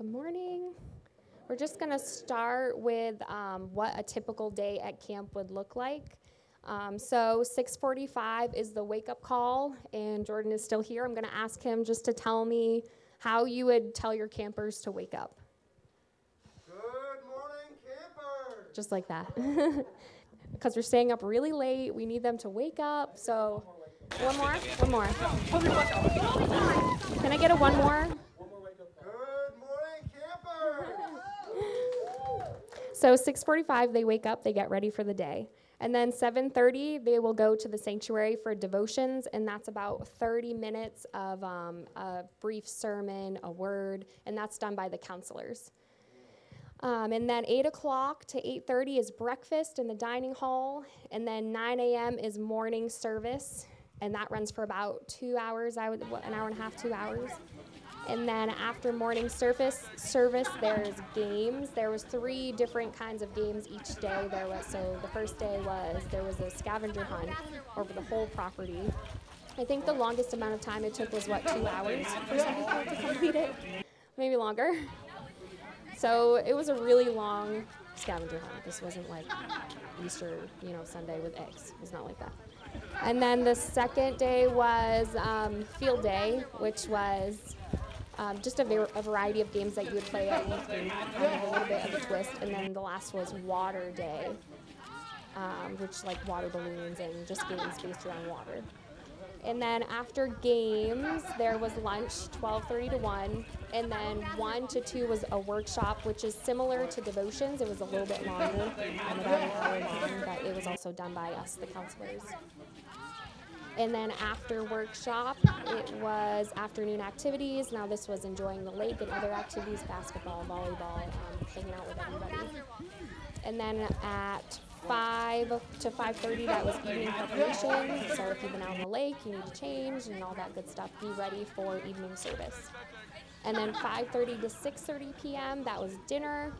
Good morning. We're just going to start with um, what a typical day at camp would look like. Um, so 6:45 is the wake-up call, and Jordan is still here. I'm going to ask him just to tell me how you would tell your campers to wake up, Good morning, campers. just like that. because we're staying up really late, we need them to wake up. So one more, one more. Can I get a one more? Good morning, campers. So 6:45 they wake up, they get ready for the day. And then 7:30 they will go to the sanctuary for devotions and that's about 30 minutes of um, a brief sermon, a word, and that's done by the counselors. Um, and then 8 o'clock to 8.30 is breakfast in the dining hall. And then 9 a.m. is morning service. And that runs for about two hours, I would, an hour and a half, two hours. And then after morning service, service there's games. There was three different kinds of games each day. There was so the first day was there was a scavenger hunt over the whole property. I think the longest amount of time it took was what two hours for some people to complete it, maybe longer. So it was a really long scavenger hunt. This wasn't like Easter, you know, Sunday with eggs. It was not like that. And then the second day was um, field day, which was um, just a, var- a variety of games that you would play at youth group, um, with a little bit of a twist. And then the last was water day, um, which like water balloons and just games based around water. And then after games, there was lunch, 12:30 to 1, and then 1 to 2 was a workshop, which is similar to devotions. It was a little bit longer, about an hour long, but it was also done by us, the counselors. And then after workshop, it was afternoon activities. Now this was enjoying the lake and other activities, basketball, volleyball, um, hanging out with everybody. And then at 5 to 5.30, that was evening preparation. So if you've been out on the lake, you need to change and all that good stuff. Be ready for evening service. And then 5.30 to 6.30 p.m., that was dinner.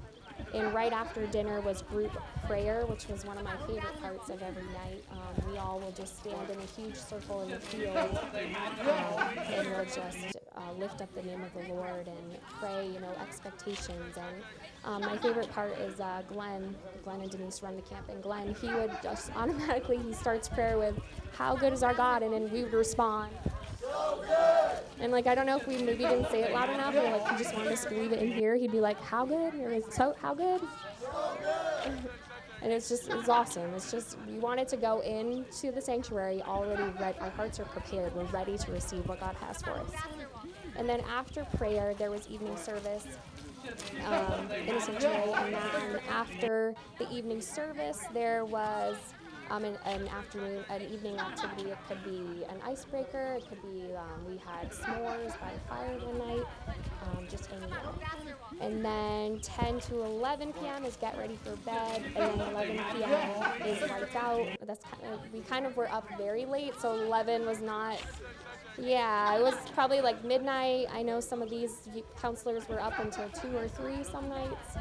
And right after dinner was group prayer, which was one of my favorite parts of every night. Um, we all will just stand in a huge circle in the field um, and we'll just uh, lift up the name of the Lord and pray, you know, expectations. And um, my favorite part is uh, Glenn. Glenn and Denise run the camp, and Glenn, he would just automatically, he starts prayer with, How good is our God? And then we would respond. And like I don't know if we maybe didn't say it loud enough, or like he just wanted us to believe it in here. He'd be like, "How good?" Is so how good? and it's just it's awesome. It's just we wanted to go into the sanctuary already ready. Our hearts are prepared. We're ready to receive what God has for us. And then after prayer, there was evening service um, in the sanctuary, and then after the evening service, there was um, an, an afternoon, an evening activity. It could be an icebreaker. It could be um, we had s'mores by the fire one night, um, just hanging out. And then 10 to 11 p.m. is get ready for bed, and then 11 p.m. is lights out. That's kind of we kind of were up very late, so 11 was not. Yeah, it was probably like midnight. I know some of these counselors were up until two or three some nights.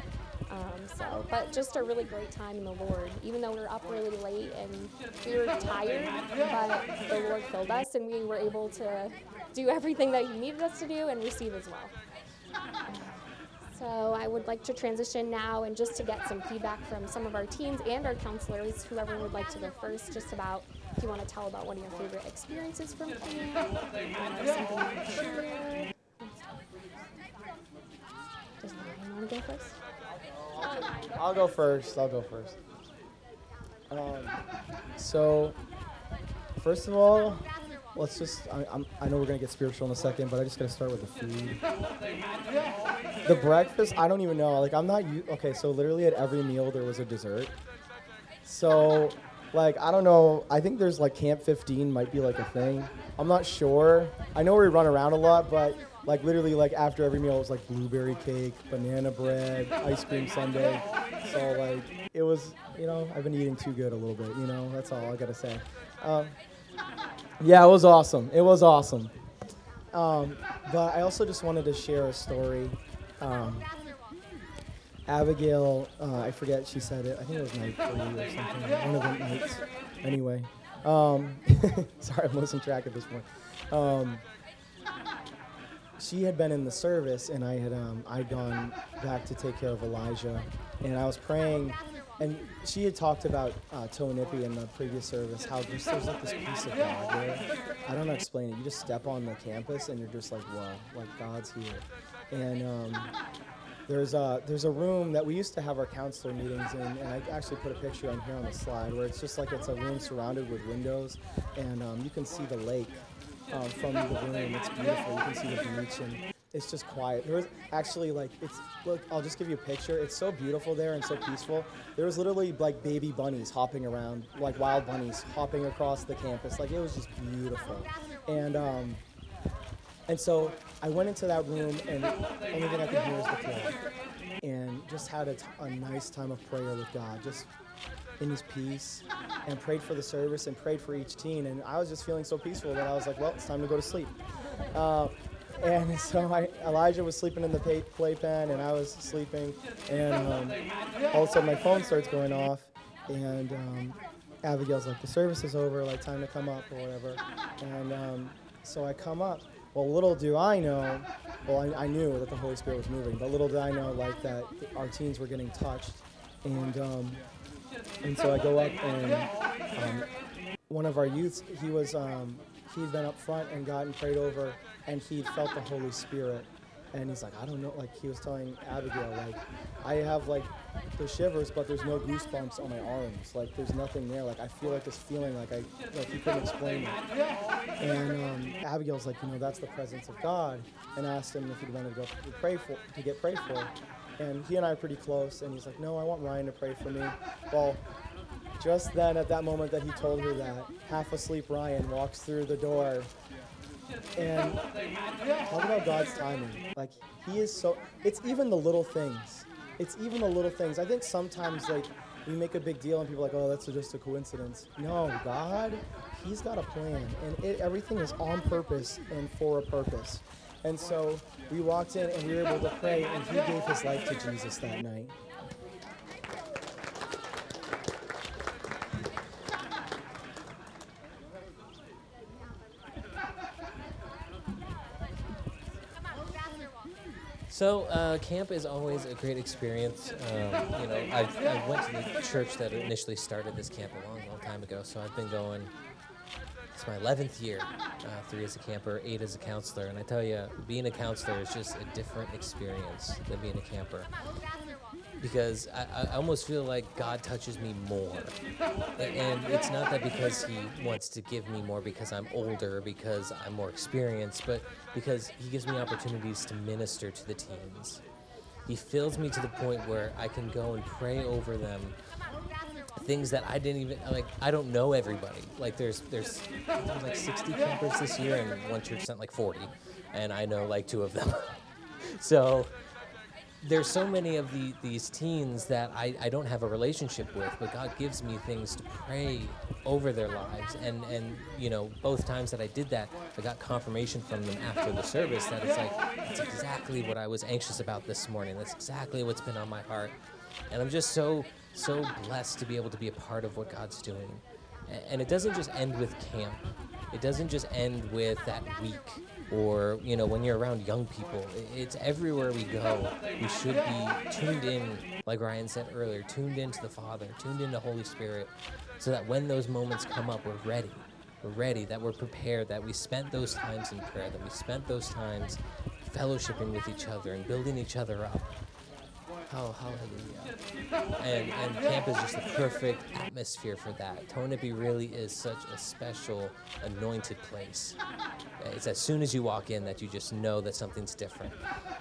Um, so, but just a really great time in the Lord. Even though we were up really late and we were tired, but the Lord filled us and we were able to do everything that He needed us to do and receive as well. So I would like to transition now and just to get some feedback from some of our teens and our counselors, whoever would like to go first, just about if you want to tell about one of your favorite experiences from camp. Does Ryan want to go first? I'll go first. I'll go first. Um, so, first of all, let's just. I, I'm, I know we're gonna get spiritual in a second, but I just gotta start with the food. The breakfast, I don't even know. Like, I'm not. u- Okay, so literally at every meal there was a dessert. So, like, I don't know. I think there's like Camp 15 might be like a thing. I'm not sure. I know we run around a lot, but like literally like after every meal it was like blueberry cake, banana bread, ice cream sundae. So like it was, you know, I've been eating too good a little bit. You know, that's all I gotta say. Um, yeah, it was awesome. It was awesome. Um, but I also just wanted to share a story. Um, Abigail, uh, I forget she said it. I think it was night three or something. One of the nights. Anyway, um, sorry, I'm losing track at this point. Um, she had been in the service, and I had um, I'd gone back to take care of Elijah, and I was praying, and she had talked about uh, in the previous service, how just there's like this peace of God there. I don't know how to explain it. You just step on the campus, and you're just like, whoa, like God's here, and. Um, there's a, there's a room that we used to have our counselor meetings in, and I actually put a picture on here on the slide where it's just like it's a room surrounded with windows, and um, you can see the lake um, from the room. It's beautiful. You can see the beach, and it's just quiet. There was actually like it's look. I'll just give you a picture. It's so beautiful there and so peaceful. There was literally like baby bunnies hopping around, like wild bunnies hopping across the campus. Like it was just beautiful, and um, and so I went into that room, and only thing I could hear was the prayer, and just had a, t- a nice time of prayer with God, just in His peace, and prayed for the service and prayed for each teen. And I was just feeling so peaceful that I was like, well, it's time to go to sleep. Uh, and so I, Elijah was sleeping in the pay, playpen, and I was sleeping, and um, all of a sudden my phone starts going off, and um, Abigail's like, the service is over, like time to come up or whatever, and um, so I come up, well, little do I know, well, I, I, knew that the Holy Spirit was moving, but little did I know, like, that our teens were getting touched. And, um, and so I go up, and um, one of our youths, he was, um, he'd been up front and gotten prayed over, and he'd felt the Holy Spirit and he's like, I don't know. Like he was telling Abigail, like I have like the shivers, but there's no goosebumps on my arms. Like there's nothing there. Like I feel like this feeling, like I like he couldn't explain it. And um, Abigail's like, you know, that's the presence of God, and asked him if he'd wanted to go pray for to get prayed for. And he and I are pretty close, and he's like, no, I want Ryan to pray for me. Well, just then, at that moment that he told her that, half asleep Ryan walks through the door and talk about God's timing. Like He is so. It's even the little things. It's even the little things. I think sometimes like we make a big deal and people are like, oh, that's just a coincidence. No, God, He's got a plan, and it, everything is on purpose and for a purpose. And so we walked in and we were able to pray, and He gave His life to Jesus that night. So uh, camp is always a great experience. Um, you know, I've, I went to the church that initially started this camp a long, long time ago. So I've been going. It's my 11th year, uh, three as a camper, eight as a counselor, and I tell you, being a counselor is just a different experience than being a camper because I, I, almost feel like God touches me more. And it's not that because He wants to give me more because I'm older, because I'm more experienced, but because He gives me opportunities to minister to the teens. He fills me to the point where I can go and pray over them things that I didn't even like. I don't know everybody. Like there's there's, like 60 campers this year, and one church sent like 40, and I know like two of them. so there's so many of the, these teens that I, I don't have a relationship with, but God gives me things to pray over their lives. And, and, you know, both times that I did that, I got confirmation from them after the service that it's like, that's exactly what I was anxious about this morning. That's exactly what's been on my heart. And I'm just so, so blessed to be able to be a part of what God's doing. And it doesn't just end with camp, it doesn't just end with that week or you know when you're around young people. It's everywhere we go. We should be tuned in like ryan said earlier tuned into the father tuned into holy spirit so that when those moments come up we're ready. We're ready that we're prepared that we spent those times in prayer that we spent those times fellowshipping with each other and building each other up Oh, hallelujah. And, and camp is just the perfect atmosphere for that. Tonopy really is such a special, anointed place. It's as soon as you walk in that you just know that something's different.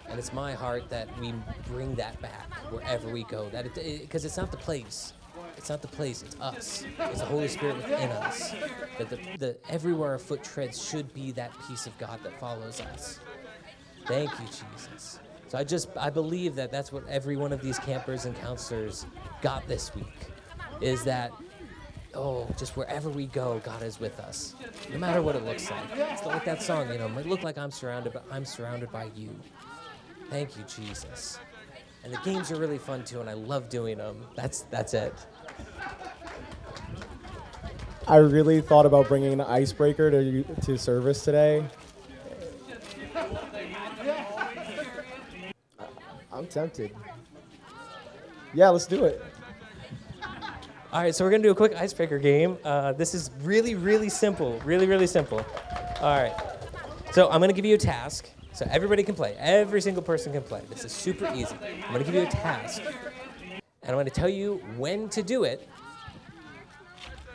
And it's my heart that we bring that back wherever we go. That Because it, it's not the place. It's not the place, it's us. It's the Holy Spirit within us. That the, the, everywhere our foot treads should be that peace of God that follows us. Thank you, Jesus. So I just I believe that that's what every one of these campers and counselors got this week, is that oh just wherever we go, God is with us, no matter what it looks like. It's like that song, you know, it might look like I'm surrounded, but I'm surrounded by you. Thank you, Jesus. And the games are really fun too, and I love doing them. That's that's it. I really thought about bringing an icebreaker to to service today. I'm tempted. Yeah, let's do it. All right, so we're gonna do a quick icebreaker game. Uh, this is really, really simple. Really, really simple. All right. So I'm gonna give you a task. So everybody can play. Every single person can play. This is super easy. I'm gonna give you a task, and I'm gonna tell you when to do it.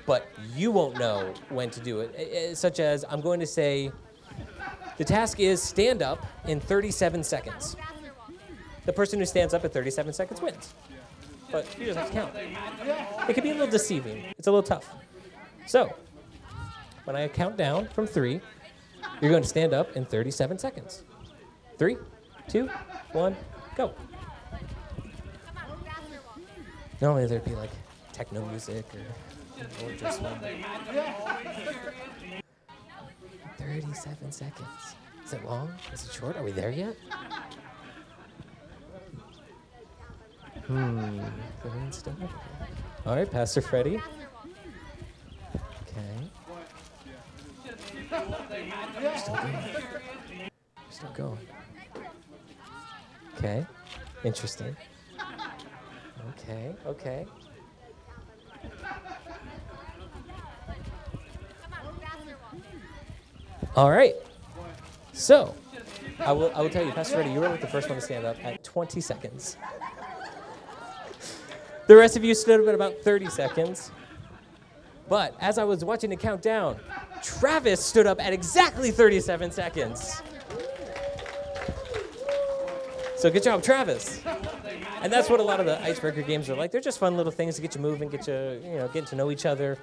But you won't know when to do it. I- I- Such as I'm going to say, the task is stand up in 37 seconds. The person who stands up at 37 seconds wins. But you just have to count. It can be a little deceiving. It's a little tough. So, when I count down from three, you're going to stand up in 37 seconds. Three, two, one, go. Normally there'd be like techno music or, or just one. 37 seconds. Is it long? Is it short? Are we there yet? Hmm. All right, Pastor Freddie. Okay. Still going. Still going. Okay. Interesting. Okay. Okay. All right. So, I will, I will tell you, Pastor Freddie, you were like the first one to stand up at 20 seconds. The rest of you stood up at about 30 seconds. But as I was watching the countdown, Travis stood up at exactly 37 seconds. So good job, Travis. And that's what a lot of the icebreaker games are like. They're just fun little things to get you moving, get you, you know, getting to know each other.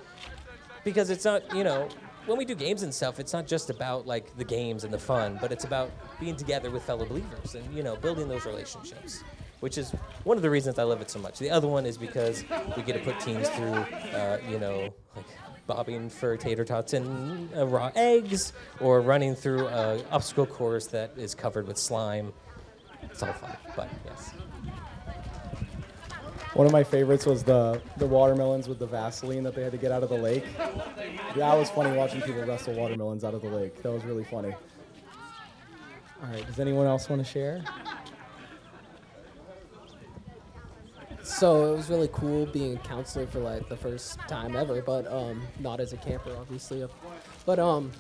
Because it's not, you know, when we do games and stuff, it's not just about like the games and the fun, but it's about being together with fellow believers and, you know, building those relationships which is one of the reasons I love it so much. The other one is because we get to put teams through, uh, you know, like bobbing for tater tots and uh, raw eggs, or running through an obstacle course that is covered with slime. It's all fun, but yes. One of my favorites was the the watermelons with the Vaseline that they had to get out of the lake. That was funny watching people wrestle watermelons out of the lake. That was really funny. All right, does anyone else want to share? So it was really cool being a counselor for like the first time ever, but um, not as a camper, obviously. But um,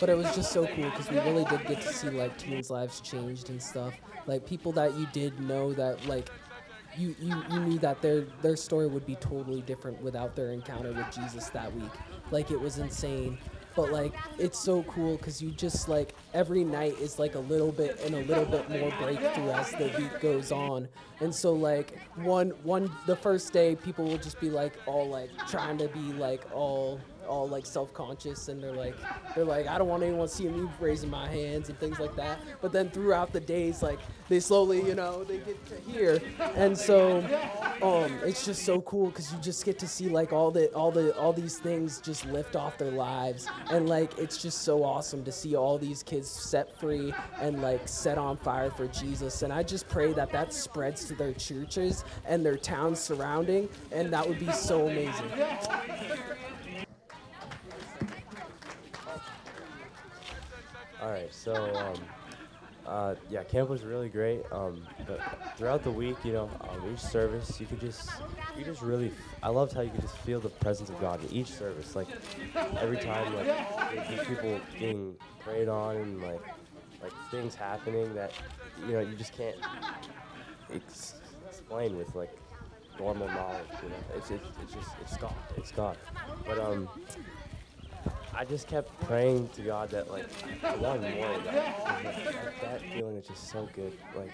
but it was just so cool because we really did get to see like teens' lives changed and stuff. Like people that you did know that like you, you, you knew that their their story would be totally different without their encounter with Jesus that week. Like it was insane. But like it's so cool because you just like every night is like a little bit and a little bit more breakthrough as the week goes on. And so like one one the first day people will just be like all like trying to be like all all like self-conscious and they're like they're like I don't want anyone seeing me raising my hands and things like that. But then throughout the days like they slowly, you know, they get to here. And so um it's just so cool cuz you just get to see like all the all the all these things just lift off their lives and like it's just so awesome to see all these kids set free and like set on fire for Jesus. And I just pray that that spreads to their churches and their towns surrounding and that would be so amazing. All right, so um, uh, yeah, camp was really great. Um, but throughout the week, you know, um, each service, you could just, you just really, I loved how you could just feel the presence of God in each service. Like every time, like people getting prayed on and like, like things happening that, you know, you just can't ex- explain with like normal knowledge. You know, it's it's, it's just it's God, it's God. But um. I just kept praying to God that like I wanted more that. feeling is just so good. Like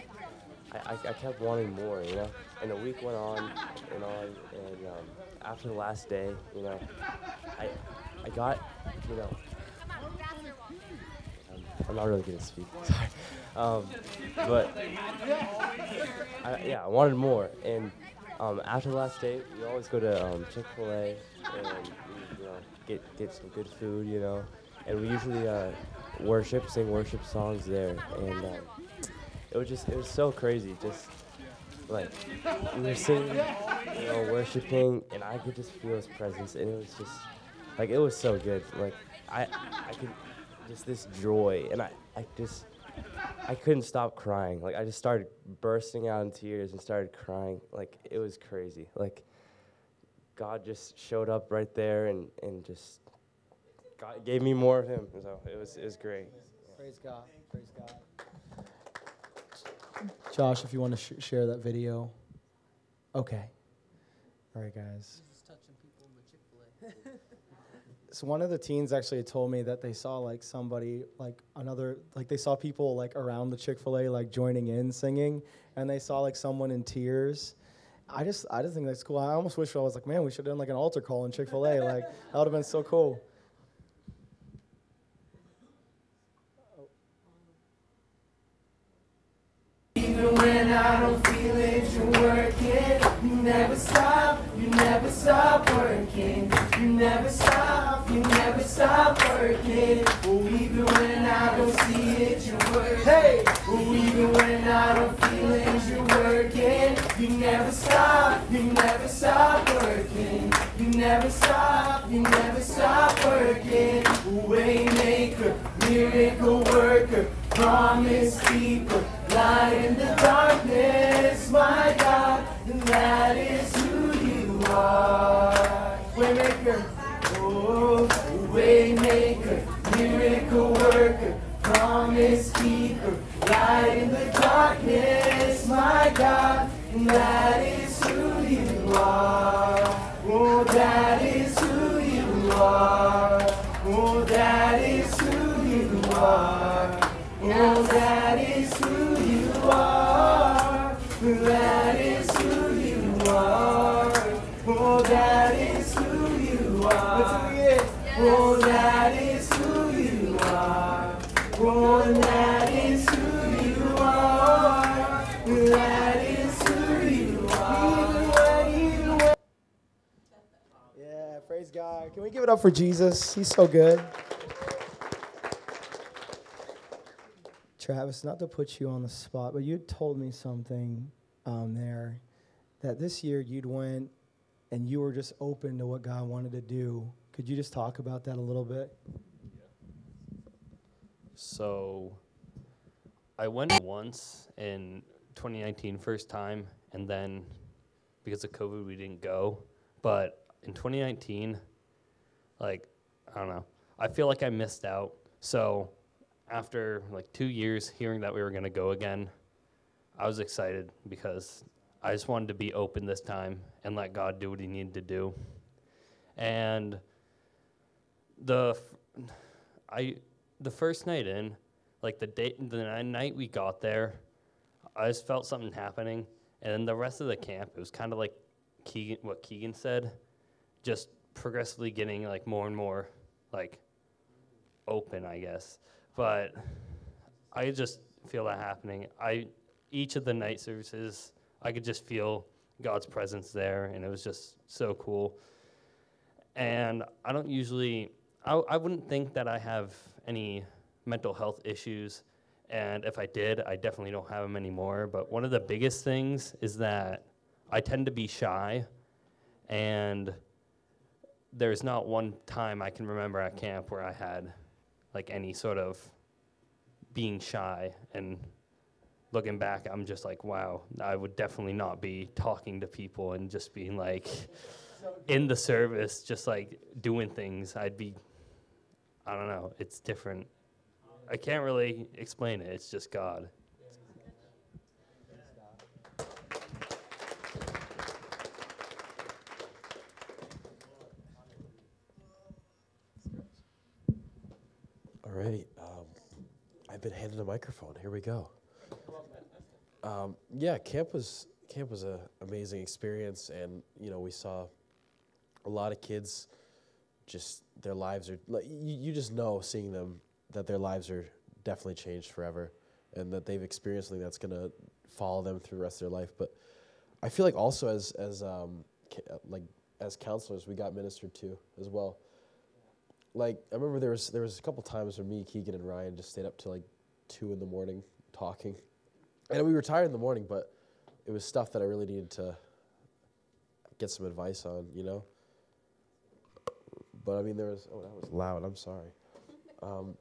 I, I, I kept wanting more, you know. And the week went on and on, and um, after the last day, you know, I I got, you know, I'm, not really good at speaking. Sorry, um, but I, yeah, I wanted more. And um, after the last day, we always go to um, Chick Fil A and get get some good food, you know. And we usually uh, worship, sing worship songs there, and um, it was just it was so crazy. Just like we were singing, you know, worshiping, and I could just feel His presence, and it was just like it was so good. Like I I could just this joy, and I I just I couldn't stop crying. Like I just started bursting out in tears and started crying. Like it was crazy. Like God just showed up right there and, and just God gave me more of Him. So it was it was great. Praise God. Praise God. Josh, if you want to sh- share that video. Okay. All right, guys. So one of the teens actually told me that they saw like somebody like another like they saw people like around the Chick-fil-A like joining in singing and they saw like someone in tears. I just I just think that's cool. I almost wish I was like, man, we should have done like an altar call in Chick-fil-A. like that would have been so cool. Even when I don't feel it, you're working. You never stop, you never stop working. You never stop, you never stop working. Oh, even when I don't see it, you're working. Hey, oh, even when I don't feel it, you're working. You never stop, you never stop working. You never stop, you never stop working. Waymaker, miracle worker, promise keeper, light in the darkness, my God, and that is who you are. Waymaker, oh, waymaker, miracle worker, promise keeper, light in the darkness, my God, that is up for Jesus? He's so good. Travis, not to put you on the spot, but you told me something um, there that this year you'd went and you were just open to what God wanted to do. Could you just talk about that a little bit? So I went once in 2019, first time, and then because of COVID, we didn't go. But in 2019, like, I don't know, I feel like I missed out. So after like two years hearing that we were going to go again, I was excited because I just wanted to be open this time and let God do what He needed to do. And the f- I the first night in, like the day the night we got there, I just felt something happening, and then the rest of the camp, it was kind of like Keegan, what Keegan said, just progressively getting like more and more like open, I guess. But I just feel that happening. I each of the night services, I could just feel God's presence there, and it was just so cool. And I don't usually, I, I wouldn't think that I have any mental health issues. And if I did, I definitely don't have them anymore. But one of the biggest things is that I tend to be shy. And there's not one time I can remember at camp where I had like any sort of being shy. And looking back, I'm just like, wow, I would definitely not be talking to people and just being like, in the service, just like doing things, I'd be, I don't know, it's different. I can't really explain it. It's just God. Right. Um, I've been handed a microphone. Here we go. Um, yeah, camp was camp was an amazing experience, and you know we saw a lot of kids. Just their lives are like you, you just know seeing them that their lives are definitely changed forever, and that they've experienced something that's gonna follow them through the rest of their life. But I feel like also as as um, ca- like as counselors, we got ministered to as well like I remember there was there was a couple times where me, Keegan, and Ryan just stayed up till like two in the morning talking, and we were tired in the morning, but it was stuff that I really needed to get some advice on, you know. But I mean, there was oh that was loud. I'm sorry. Um,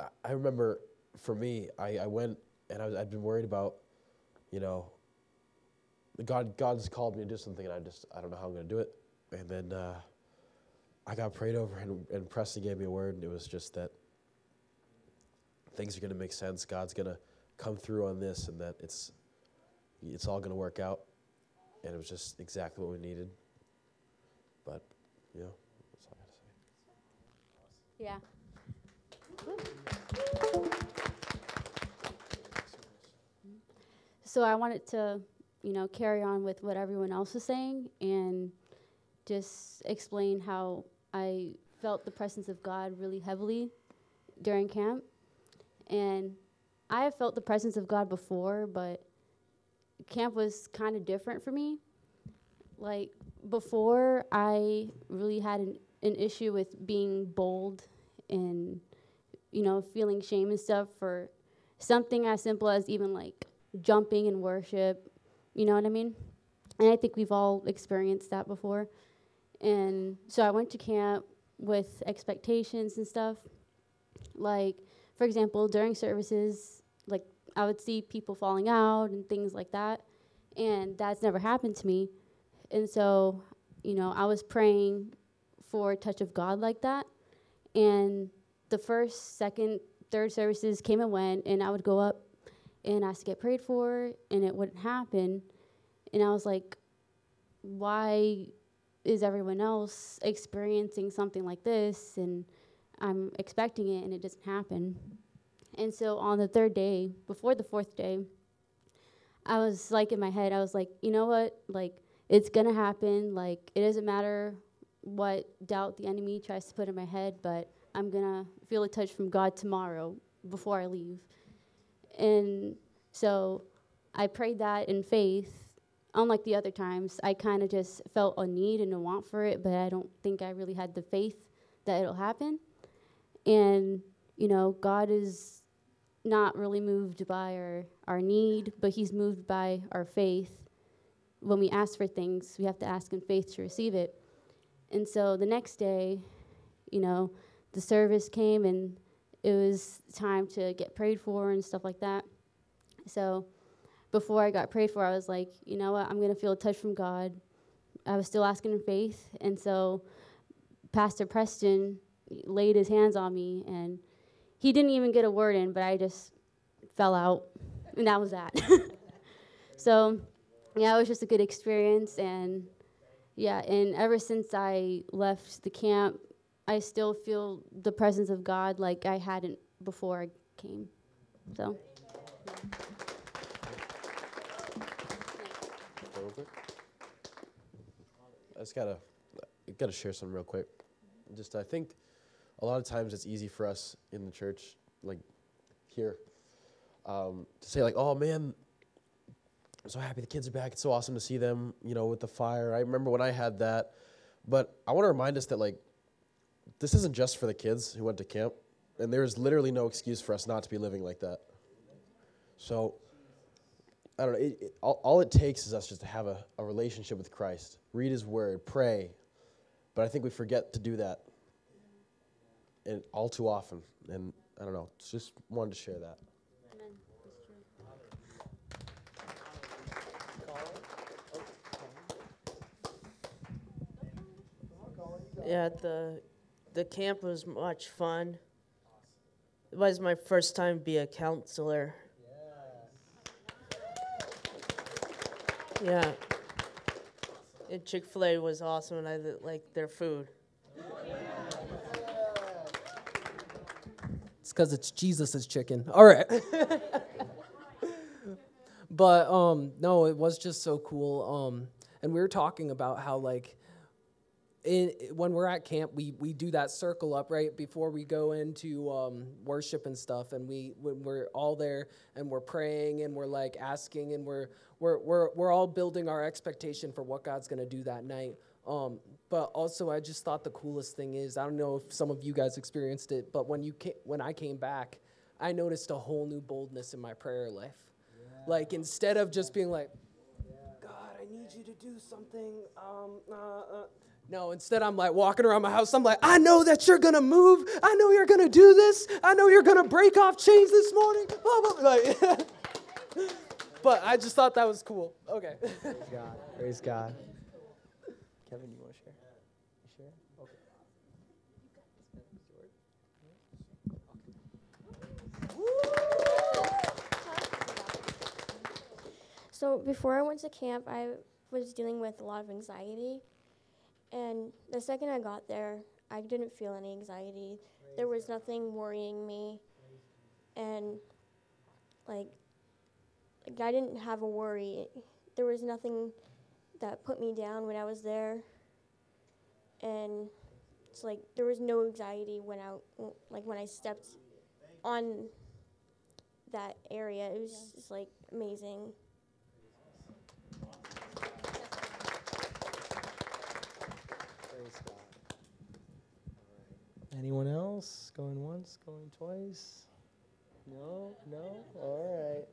I- I remember for me, I, I went and I was, I'd been worried about, you know, God God's called me to do something and I just I don't know how I'm gonna do it. And then uh, I got prayed over and, and Preston gave me a word and it was just that things are gonna make sense. God's gonna come through on this and that it's it's all gonna work out. And it was just exactly what we needed. But, yeah, that's all I gotta say. Yeah. So I wanted to, you know, carry on with what everyone else was saying and just explain how I felt the presence of God really heavily during camp. And I have felt the presence of God before, but camp was kind of different for me. Like before, I really had an, an issue with being bold and, you know, feeling shame and stuff for something as simple as even like jumping in worship. You know what I mean? And I think we've all experienced that before. And so I went to camp with expectations and stuff. Like, for example, during services, like I would see people falling out and things like that. And that's never happened to me. And so, you know, I was praying for a touch of God like that. And the first, second, third services came and went, and I would go up and ask to get prayed for, and it wouldn't happen. And I was like, why is everyone else experiencing something like this? And I'm expecting it, and it doesn't happen. And so on the third day, before the fourth day, I was like in my head, I was like, you know what? Like, it's gonna happen. Like, it doesn't matter what doubt the enemy tries to put in my head, but I'm gonna feel a touch from God tomorrow before I leave. And so I prayed that in faith. Unlike the other times, I kind of just felt a need and a want for it, but I don't think I really had the faith that it'll happen. And, you know, God is not really moved by our, our need, but He's moved by our faith. When we ask for things, we have to ask in faith to receive it. And so the next day, you know, the service came and it was time to get prayed for and stuff like that. So before I got prayed for, I was like, you know what, I'm going to feel a touch from God. I was still asking in faith. And so Pastor Preston laid his hands on me, and he didn't even get a word in, but I just fell out, and that was that. so, yeah, it was just a good experience. And yeah, and ever since I left the camp, I still feel the presence of God like I hadn't before I came. So. Real quick? I just gotta gotta share something real quick. Just I think a lot of times it's easy for us in the church, like here, um, to say like, "Oh man, I'm so happy the kids are back. It's so awesome to see them." You know, with the fire. I remember when I had that, but I want to remind us that like this isn't just for the kids who went to camp, and there is literally no excuse for us not to be living like that. So I don't know. It, it, all, all it takes is us just to have a, a relationship with Christ, read His Word, pray. But I think we forget to do that, and all too often. And I don't know. Just wanted to share that. Yeah, the the camp was much fun. It was my first time be a counselor. Yeah. And Chick Fil A was awesome, and I li- liked their food. It's because it's Jesus' chicken. All right. but um, no, it was just so cool. Um, and we were talking about how like in, when we're at camp, we, we do that circle up right before we go into um, worship and stuff, and we when we're all there and we're praying and we're like asking and we're we're we're we're all building our expectation for what God's gonna do that night. Um, but also, I just thought the coolest thing is I don't know if some of you guys experienced it, but when you ca- when I came back, I noticed a whole new boldness in my prayer life. Like instead of just being like, God, I need you to do something. Um, uh, uh, No, instead I'm like walking around my house. I'm like, I know that you're gonna move. I know you're gonna do this. I know you're gonna break off chains this morning. Blah, blah, Like, but I just thought that was cool. Okay. Praise God. Praise God. Kevin, you want to share? You share? Okay. So before I went to camp, I was dealing with a lot of anxiety. And the second I got there, I didn't feel any anxiety. There was nothing worrying me. And like like I didn't have a worry. There was nothing that put me down when I was there. And it's like there was no anxiety when I like when I stepped on that area. It was just like amazing. Anyone else? Going once, going twice? No, no? All right.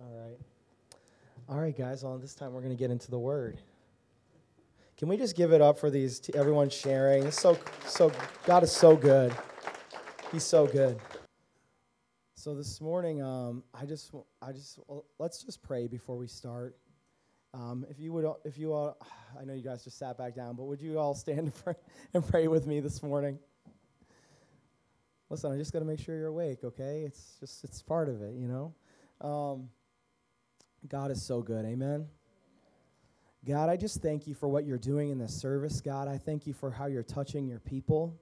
All right. All right, guys. Well, this time we're going to get into the word. Can we just give it up for these, t- everyone sharing? It's so, so, God is so good. He's so good. So this morning, um, I just, I just, let's just pray before we start. Um, if you would, if you all, I know you guys just sat back down, but would you all stand and pray, and pray with me this morning? Listen, I just got to make sure you're awake, okay? It's just, it's part of it, you know? Um, God is so good, amen? God, I just thank you for what you're doing in this service, God. I thank you for how you're touching your people.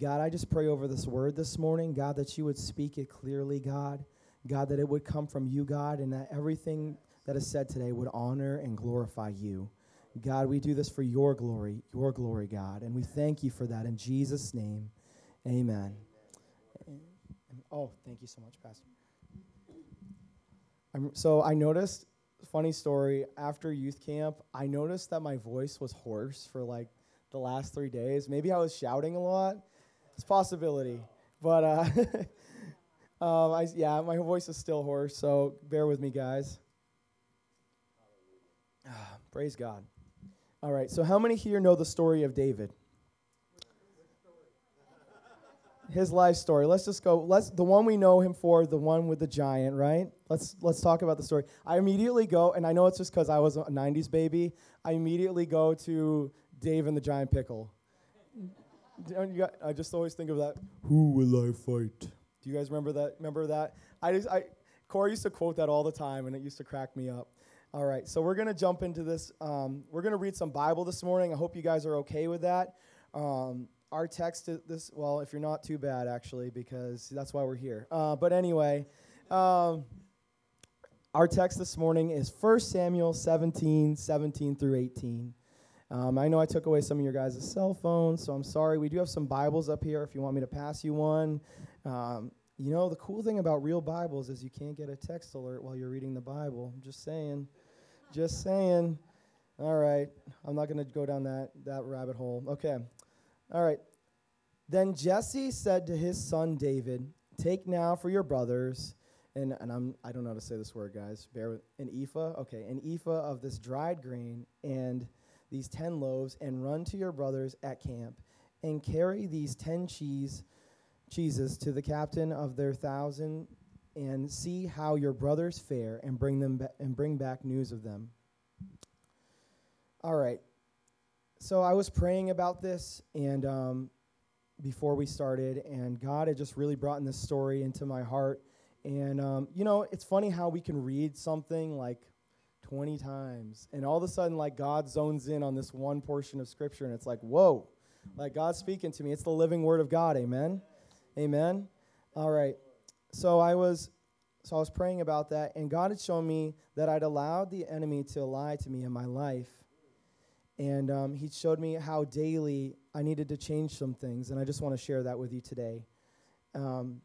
God, I just pray over this word this morning, God, that you would speak it clearly, God. God, that it would come from you, God, and that everything that is said today would honor and glorify you. God, we do this for your glory, your glory, God, and we thank you for that in Jesus' name. Amen. Oh, thank you so much, Pastor. I'm, so I noticed, funny story, after youth camp, I noticed that my voice was hoarse for like the last three days. Maybe I was shouting a lot. It's a possibility. But uh, um, I, yeah, my voice is still hoarse, so bear with me, guys. Praise God. All right, so how many here know the story of David? His life story. Let's just go. Let's the one we know him for, the one with the giant, right? Let's let's talk about the story. I immediately go, and I know it's just because I was a '90s baby. I immediately go to Dave and the Giant Pickle. You got- I just always think of that. Who will I fight? Do you guys remember that? Remember that? I just I Corey used to quote that all the time, and it used to crack me up. All right, so we're gonna jump into this. Um, we're gonna read some Bible this morning. I hope you guys are okay with that. Um, our text is this. Well, if you're not too bad, actually, because that's why we're here. Uh, but anyway, um, our text this morning is 1 Samuel 17, 17 through 18. Um, I know I took away some of your guys' cell phones, so I'm sorry. We do have some Bibles up here if you want me to pass you one. Um, you know, the cool thing about real Bibles is you can't get a text alert while you're reading the Bible. Just saying. Just saying. All right. I'm not going to go down that, that rabbit hole. Okay. All right. Then Jesse said to his son David, Take now for your brothers, and, and I'm, I don't know how to say this word, guys. Bear with an ephah. Okay, an ephah of this dried grain and these ten loaves, and run to your brothers at camp, and carry these ten cheese cheeses to the captain of their thousand, and see how your brothers fare, and bring them ba- and bring back news of them. All right. So I was praying about this, and um, before we started, and God had just really brought in this story into my heart. And um, you know, it's funny how we can read something like 20 times, and all of a sudden, like God zones in on this one portion of Scripture, and it's like, whoa, like God's speaking to me. It's the living Word of God. Amen. Amen. All right. So I was, so I was praying about that, and God had shown me that I'd allowed the enemy to lie to me in my life. And um, he showed me how daily I needed to change some things, and I just want to share that with you today. Um,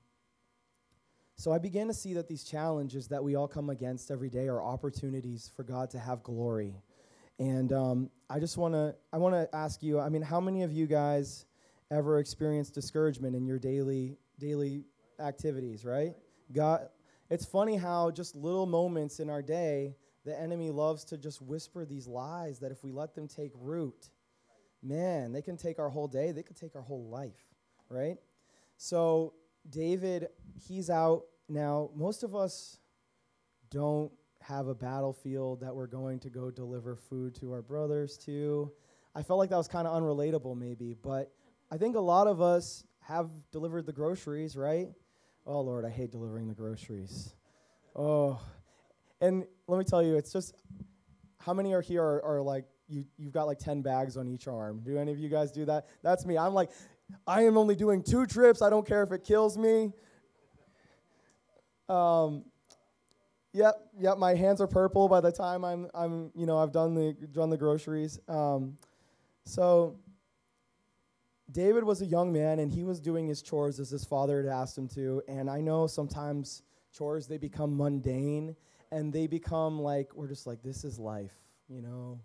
so I began to see that these challenges that we all come against every day are opportunities for God to have glory. And um, I just want to I want to ask you. I mean, how many of you guys ever experienced discouragement in your daily daily activities? Right? God, it's funny how just little moments in our day, the enemy loves to just whisper these lies that if we let them take root, man, they can take our whole day, they could take our whole life, right? So, David, he's out now. Most of us don't have a battlefield that we're going to go deliver food to our brothers to. I felt like that was kind of unrelatable, maybe, but I think a lot of us have delivered the groceries, right? Oh, Lord, I hate delivering the groceries. Oh, and let me tell you, it's just how many are here are, are like you you've got like 10 bags on each arm. Do any of you guys do that? That's me. I'm like I am only doing two trips. I don't care if it kills me. Um Yep, yep, my hands are purple by the time I'm I'm you know, I've done the done the groceries. Um so David was a young man and he was doing his chores as his father had asked him to. And I know sometimes chores they become mundane and they become like we're just like this is life, you know.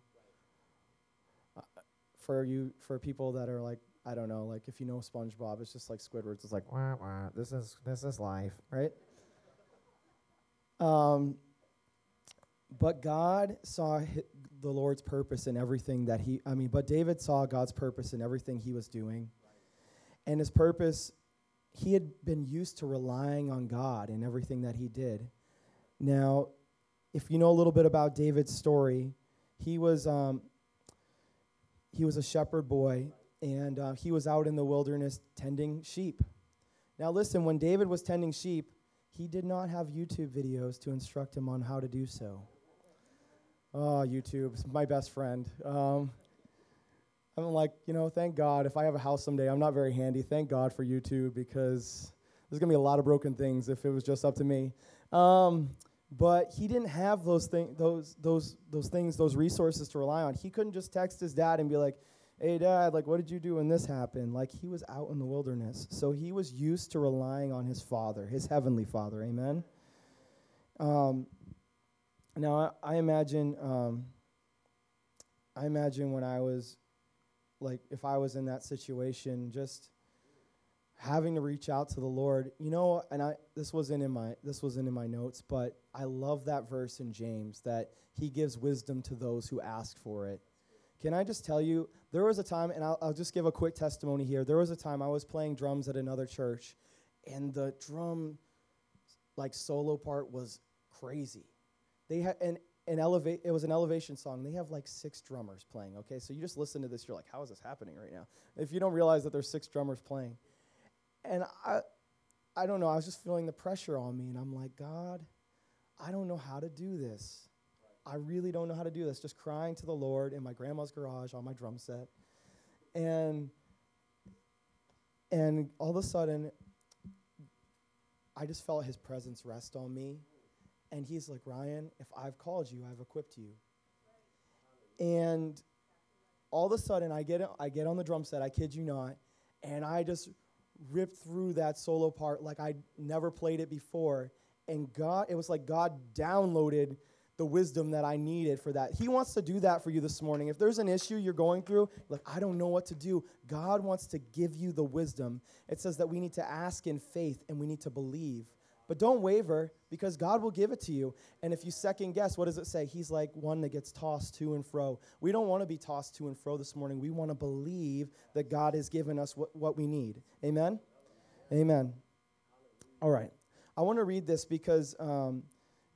Uh, for you, for people that are like I don't know, like if you know SpongeBob, it's just like Squidward. It's like wah, wah, this is this is life, right? Um, but God saw hi- the Lord's purpose in everything that he, I mean, but David saw God's purpose in everything he was doing. And his purpose, he had been used to relying on God in everything that he did. Now, if you know a little bit about David's story, he was, um, he was a shepherd boy, and uh, he was out in the wilderness tending sheep. Now, listen, when David was tending sheep, he did not have YouTube videos to instruct him on how to do so. Oh, YouTube, my best friend. Um, I'm like, you know, thank God. If I have a house someday, I'm not very handy. Thank God for YouTube because there's gonna be a lot of broken things if it was just up to me. Um, but he didn't have those things, those those those things, those resources to rely on. He couldn't just text his dad and be like, "Hey, dad, like, what did you do when this happened?" Like he was out in the wilderness, so he was used to relying on his father, his heavenly father. Amen. Um, now I, I imagine, um, I imagine when I was, like, if I was in that situation, just having to reach out to the Lord. You know, and I this wasn't in my this wasn't in my notes, but I love that verse in James that he gives wisdom to those who ask for it. Can I just tell you, there was a time, and I'll, I'll just give a quick testimony here. There was a time I was playing drums at another church, and the drum, like solo part, was crazy. They had an an elevate. It was an elevation song. They have like six drummers playing. Okay, so you just listen to this. You're like, how is this happening right now? If you don't realize that there's six drummers playing, and I, I don't know. I was just feeling the pressure on me, and I'm like, God, I don't know how to do this. I really don't know how to do this. Just crying to the Lord in my grandma's garage on my drum set, and and all of a sudden, I just felt His presence rest on me, and He's like, Ryan, if I've called you, I've equipped you. And all of a sudden, I get I get on the drum set. I kid you not, and I just ripped through that solo part like I'd never played it before. And God, it was like God downloaded the wisdom that I needed for that. He wants to do that for you this morning. If there's an issue you're going through, like, I don't know what to do, God wants to give you the wisdom. It says that we need to ask in faith and we need to believe. But don't waver because God will give it to you. And if you second guess, what does it say? He's like one that gets tossed to and fro. We don't want to be tossed to and fro this morning. We want to believe that God has given us what, what we need. Amen? Amen. All right. I want to read this because um,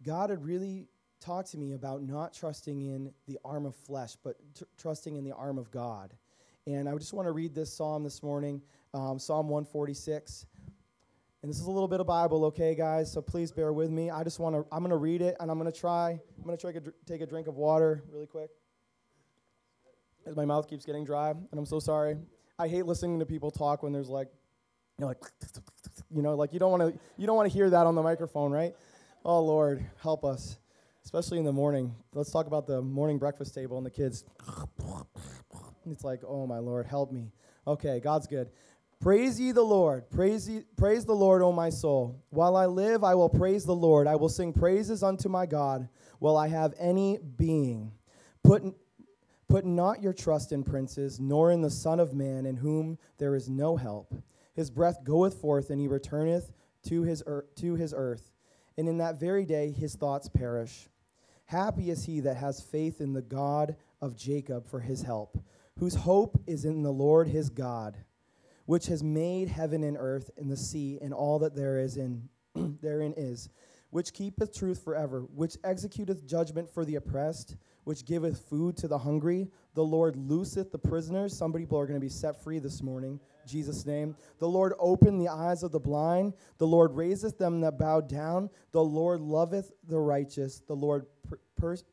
God had really talked to me about not trusting in the arm of flesh, but tr- trusting in the arm of God. And I just want to read this psalm this morning, um, Psalm 146. And this is a little bit of Bible, okay, guys? So please bear with me. I just want to, I'm going to read it and I'm going to try, I'm going to try to take a drink of water really quick. As my mouth keeps getting dry, and I'm so sorry. I hate listening to people talk when there's like, you know, like, you know, like you don't want to, you don't want to hear that on the microphone, right? Oh Lord, help us, especially in the morning. Let's talk about the morning breakfast table and the kids. It's like, oh my Lord, help me. Okay, God's good. Praise ye the Lord. Praise, ye, praise the Lord, O my soul. While I live, I will praise the Lord. I will sing praises unto my God while I have any being. Put, put not your trust in princes, nor in the Son of Man, in whom there is no help. His breath goeth forth, and he returneth to his, ear- to his earth. And in that very day his thoughts perish. Happy is he that has faith in the God of Jacob for his help whose hope is in the Lord his God, which has made heaven and earth and the sea and all that there is in therein is, which keepeth truth forever, which executeth judgment for the oppressed, which giveth food to the hungry. The Lord looseth the prisoners. Some people are going to be set free this morning. Jesus' name. The Lord opened the eyes of the blind. The Lord raiseth them that bow down. The Lord loveth the righteous. The Lord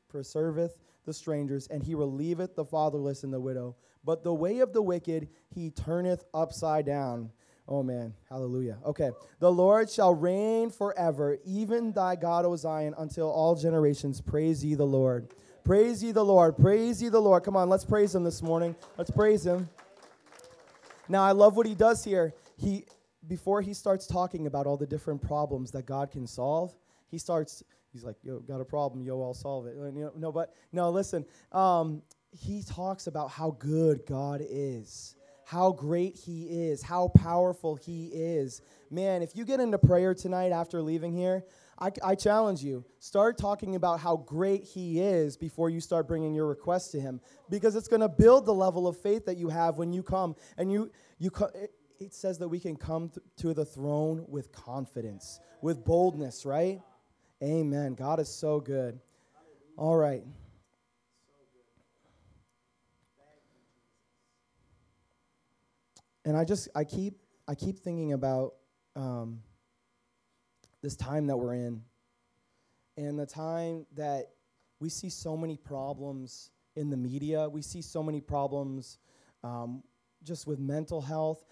preserveth the strangers, and he relieveth the fatherless and the widow. But the way of the wicked he turneth upside down. Oh man, hallelujah. Okay. The Lord shall reign forever, even thy God, O Zion, until all generations. Praise ye the Lord. Praise ye the Lord. Praise ye the Lord. Come on, let's praise him this morning. Let's praise him. Now, I love what he does here. He before he starts talking about all the different problems that God can solve, he starts he's like, "Yo, got a problem? Yo, I'll solve it." No, but no, listen. Um, he talks about how good God is, how great He is, how powerful He is. Man, if you get into prayer tonight after leaving here, I, I challenge you start talking about how great He is before you start bringing your request to Him, because it's going to build the level of faith that you have when you come and you you. Co- it, it says that we can come th- to the throne with confidence, with boldness, right? Amen. God is so good. All right. And I just I keep I keep thinking about um, this time that we're in, and the time that we see so many problems in the media. We see so many problems um, just with mental health.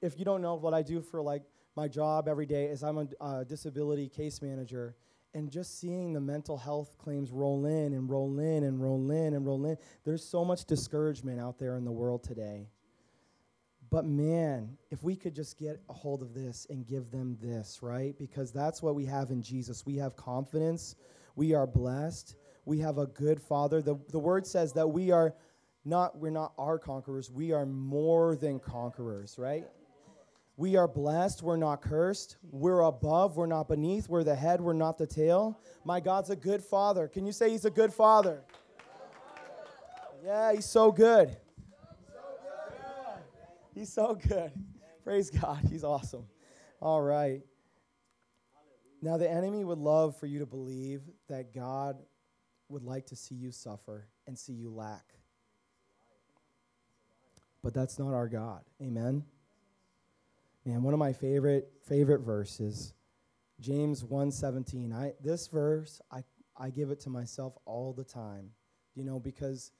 If you don't know what I do for like my job every day is I'm a uh, disability case manager, and just seeing the mental health claims roll in and roll in and roll in and roll in. There's so much discouragement out there in the world today. But man, if we could just get a hold of this and give them this, right? Because that's what we have in Jesus. We have confidence. We are blessed. We have a good father. The, the word says that we are not, we're not our conquerors. We are more than conquerors, right? We are blessed. We're not cursed. We're above. We're not beneath. We're the head. We're not the tail. My God's a good father. Can you say he's a good father? Yeah, he's so good. He's so good. Praise God. He's awesome. All right. Now, the enemy would love for you to believe that God would like to see you suffer and see you lack. But that's not our God. Amen. Man, one of my favorite favorite verses, James 1:17. I this verse I I give it to myself all the time. You know, because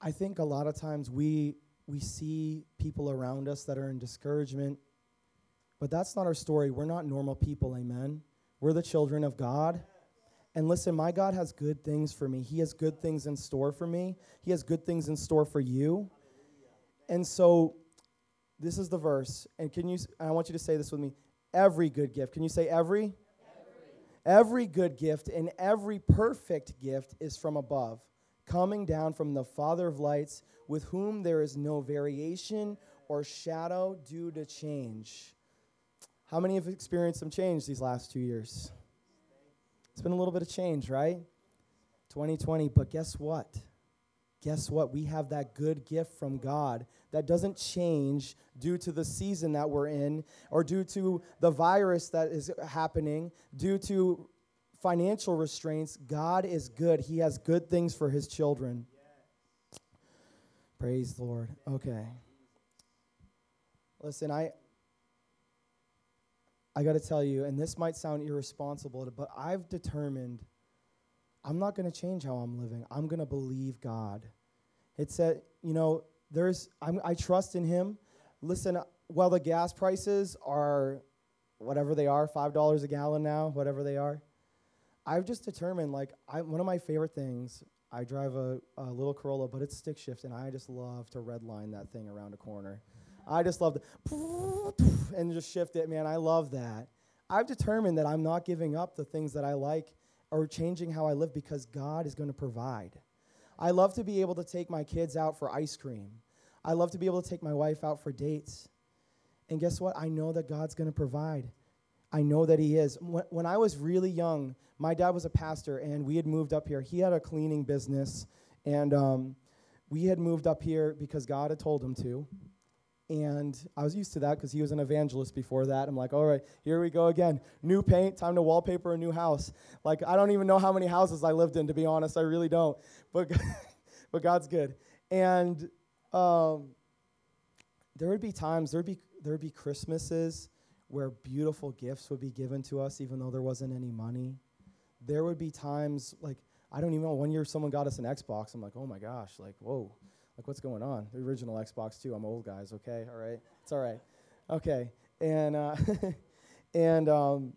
I think a lot of times we we see people around us that are in discouragement, but that's not our story. We're not normal people, amen. We're the children of God. And listen, my God has good things for me. He has good things in store for me. He has good things in store for you. And so this is the verse. And can you I want you to say this with me. Every good gift. Can you say every? Every, every good gift and every perfect gift is from above, coming down from the Father of lights, with whom there is no variation or shadow due to change. How many have experienced some change these last two years? It's been a little bit of change, right? 2020, but guess what? Guess what? We have that good gift from God that doesn't change due to the season that we're in or due to the virus that is happening, due to financial restraints. God is good. He has good things for his children. Praise the Lord. Okay. Listen, I I got to tell you, and this might sound irresponsible, but I've determined I'm not going to change how I'm living. I'm going to believe God. It said, you know, there's I'm, I trust in Him. Listen, while the gas prices are whatever they are, five dollars a gallon now, whatever they are, I've just determined like I, one of my favorite things. I drive a, a little Corolla, but it's stick shift, and I just love to redline that thing around a corner. I just love to and just shift it, man. I love that. I've determined that I'm not giving up the things that I like or changing how I live because God is going to provide. I love to be able to take my kids out for ice cream. I love to be able to take my wife out for dates. And guess what? I know that God's going to provide. I know that He is. When, I was really young, my dad was a pastor, and we had moved up here. He had a cleaning business, and um, we had moved up here because God had told him to. And I was used to that because he was an evangelist before that. I'm like, all right, here we go again. New paint, time to wallpaper a new house. Like, I don't even know how many houses I lived in, to be honest. I really don't. But, but God's good. And um, there would be times, there'd be, there'd be Christmases where beautiful gifts would be given to us, even though there wasn't any money. There would be times, like, I don't even know, one year someone got us an Xbox. I'm like, oh my gosh, like, whoa like, what's going on? The original Xbox too. I'm old, guys. Okay, all right, it's all right. Okay, and uh, and um,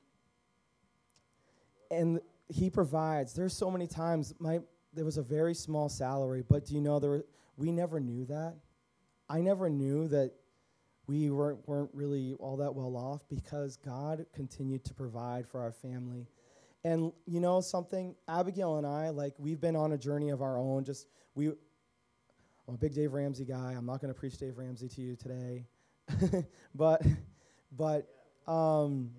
and he provides. There's so many times my there was a very small salary, but do you know there were, we never knew that. I never knew that we weren't weren't really all that well off because God continued to provide for our family. And you know something, Abigail and I, like we've been on a journey of our own. Just we I'm a big Dave Ramsey guy. I'm not going to preach Dave Ramsey to you today, but but um,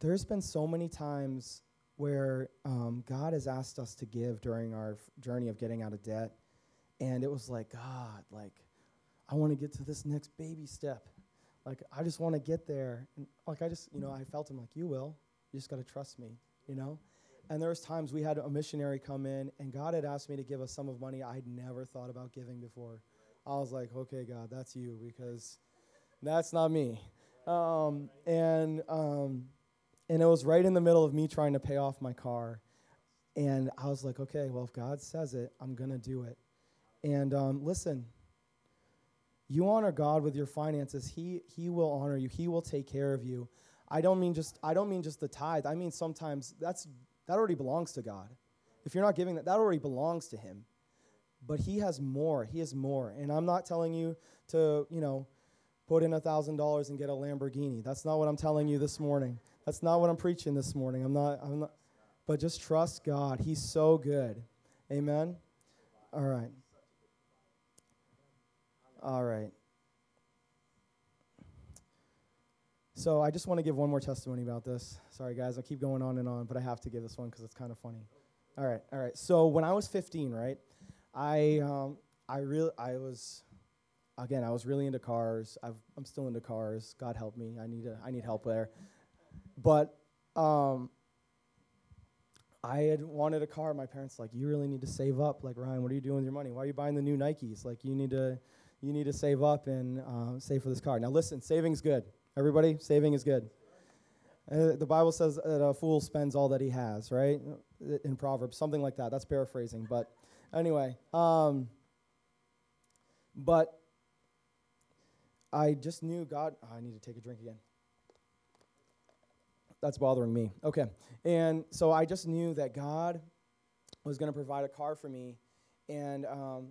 there's been so many times where um, God has asked us to give during our journey of getting out of debt, and it was like God, like I want to get to this next baby step, like I just want to get there, and like I just you know I felt him like you will, you just got to trust me, you know. And there was times we had a missionary come in, and God had asked me to give a sum of money I'd never thought about giving before. I was like, okay, God, that's you because that's not me. Um, and um, and it was right in the middle of me trying to pay off my car, and I was like, okay, well, if God says it, I'm gonna do it. And um, listen, you honor God with your finances. He He will honor you. He will take care of you. I don't mean just I don't mean just the tithe. I mean sometimes that's that already belongs to God. If you're not giving that, that already belongs to Him. But He has more. He has more. And I'm not telling you to, you know, put in a $1,000 and get a Lamborghini. That's not what I'm telling you this morning. That's not what I'm preaching this morning. I'm not, I'm not, but just trust God. He's so good. Amen? All right. All right. So I just want to give one more testimony about this. Sorry, guys, I keep going on and on, but I have to give this one because it's kind of funny. All right, all right. So when I was 15, right, I um, I really I was again I was really into cars. i am still into cars. God help me. I need a, I need help there. But um, I had wanted a car. My parents like, you really need to save up. Like Ryan, what are you doing with your money? Why are you buying the new Nikes? Like you need to you need to save up and uh, save for this car. Now listen, saving's good. Everybody, saving is good. Uh, the Bible says that a fool spends all that he has, right? In Proverbs, something like that. That's paraphrasing, but anyway. Um, but I just knew God. Oh, I need to take a drink again. That's bothering me. Okay. And so I just knew that God was going to provide a car for me. And um,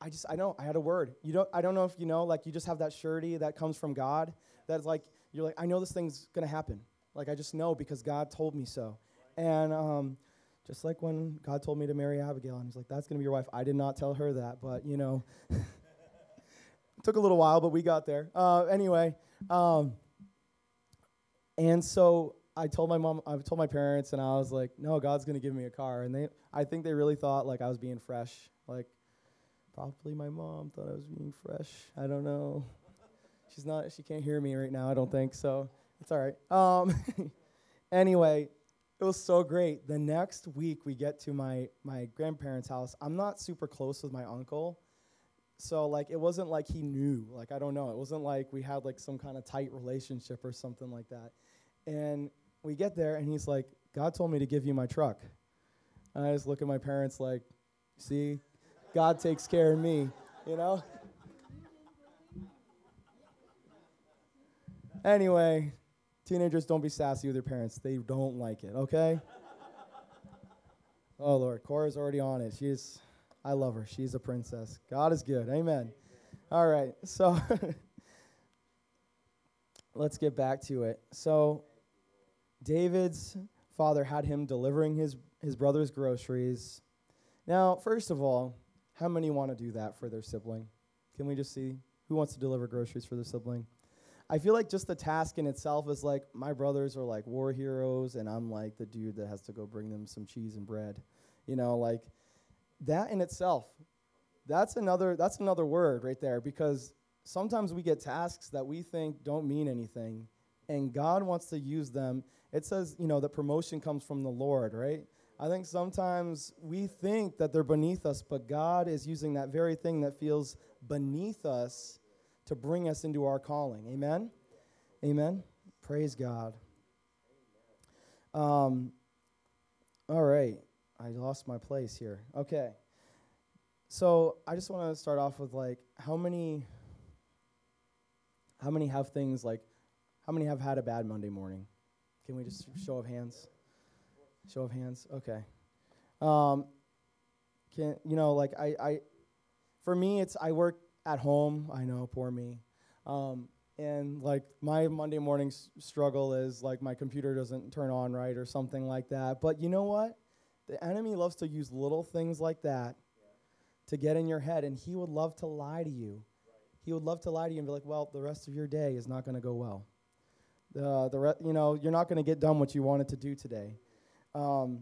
I just, I know, I had a word. You don't, I don't know if you know, like you just have that surety that comes from God that's like you're like I know this thing's gonna happen. Like I just know because God told me so. And um, just like when God told me to marry Abigail, and He's like, "That's gonna be your wife." I did not tell her that, but you know, took a little while, but we got there. Uh, anyway, um, and so I told my mom, I told my parents, and I was like, "No, God's gonna give me a car." And they, I think they really thought like I was being fresh. Like, probably my mom thought I was being fresh. I don't know. She's not. She can't hear me right now. I don't think so. It's all right. Um, anyway, it was so great. The next week we get to my my grandparents' house. I'm not super close with my uncle, so like it wasn't like he knew. Like I don't know. It wasn't like we had like some kind of tight relationship or something like that. And we get there and he's like, "God told me to give you my truck." And I just look at my parents like, "See, God takes care of me," you know. Anyway, teenagers, don't be sassy with your parents. They don't like it, okay? oh, Lord. Cora's already on it. She's, I love her. She's a princess. God is good. Amen. All right. So, let's get back to it. So, David's father had him delivering his, his brother's groceries. Now, first of all, how many want to do that for their sibling? Can we just see who wants to deliver groceries for their sibling? I feel like just the task in itself is like my brothers are like war heroes, and I'm like the dude that has to go bring them some cheese and bread. You know, like that in itself, that's another that's another word right there because sometimes we get tasks that we think don't mean anything and God wants to use them. It says, you know, the promotion comes from the Lord, right? I think sometimes we think that they're beneath us, but God is using that very thing that feels beneath us to bring us into our calling. Amen? Amen? Praise God. Um, all right. I lost my place here. Okay. So I just want to start off with like how many how many have things like how many have had a bad Monday morning? Can we just show of hands? Show of hands. Okay. Um, can you know like I I for me it's I work at home. I know, poor me. Um, and like my Monday morning s- struggle is like my computer doesn't turn on right or something like that. But you know what? The enemy loves to use little things like that to get in your head, and he would love to lie to you. He would love to lie to you and be like, "Well, the rest of your day is not going to go well. The the re- you know you're not going to get done what you wanted to do today." Um,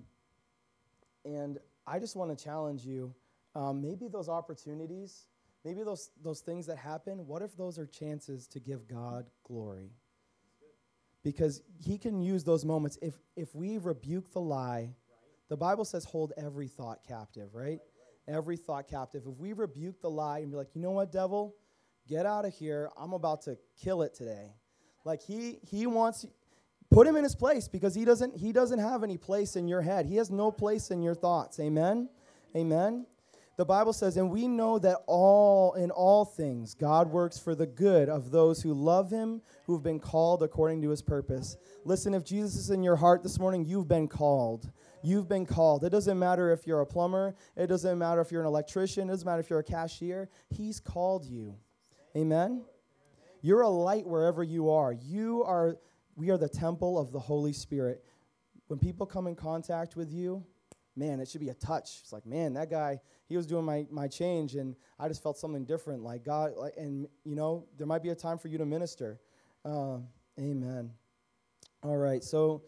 and I just want to challenge you. Um, maybe those opportunities, maybe those those things that happen. What if those are chances to give God glory? Because He can use those moments. If if we rebuke the lie, the Bible says, "Hold every thought captive." Right? Every thought captive. If we rebuke the lie and be like, you know what, devil, get out of here. I'm about to kill it today. Like he he wants put him in his place because he doesn't he doesn't have any place in your head. He has no place in your thoughts. Amen. Amen. The Bible says, and we know that all in all things God works for the good of those who love him, who've been called according to his purpose. Listen, if Jesus is in your heart this morning, you've been called. You've been called. It doesn't matter if you're a plumber, it doesn't matter if you're an electrician, it doesn't matter if you're a cashier. He's called you. Amen. You're a light wherever you are. You are we are the temple of the Holy Spirit. When people come in contact with you, man, it should be a touch. It's like, man, that guy, he was doing my, my change, and I just felt something different. Like God, like, and you know, there might be a time for you to minister. Uh, amen. All right, so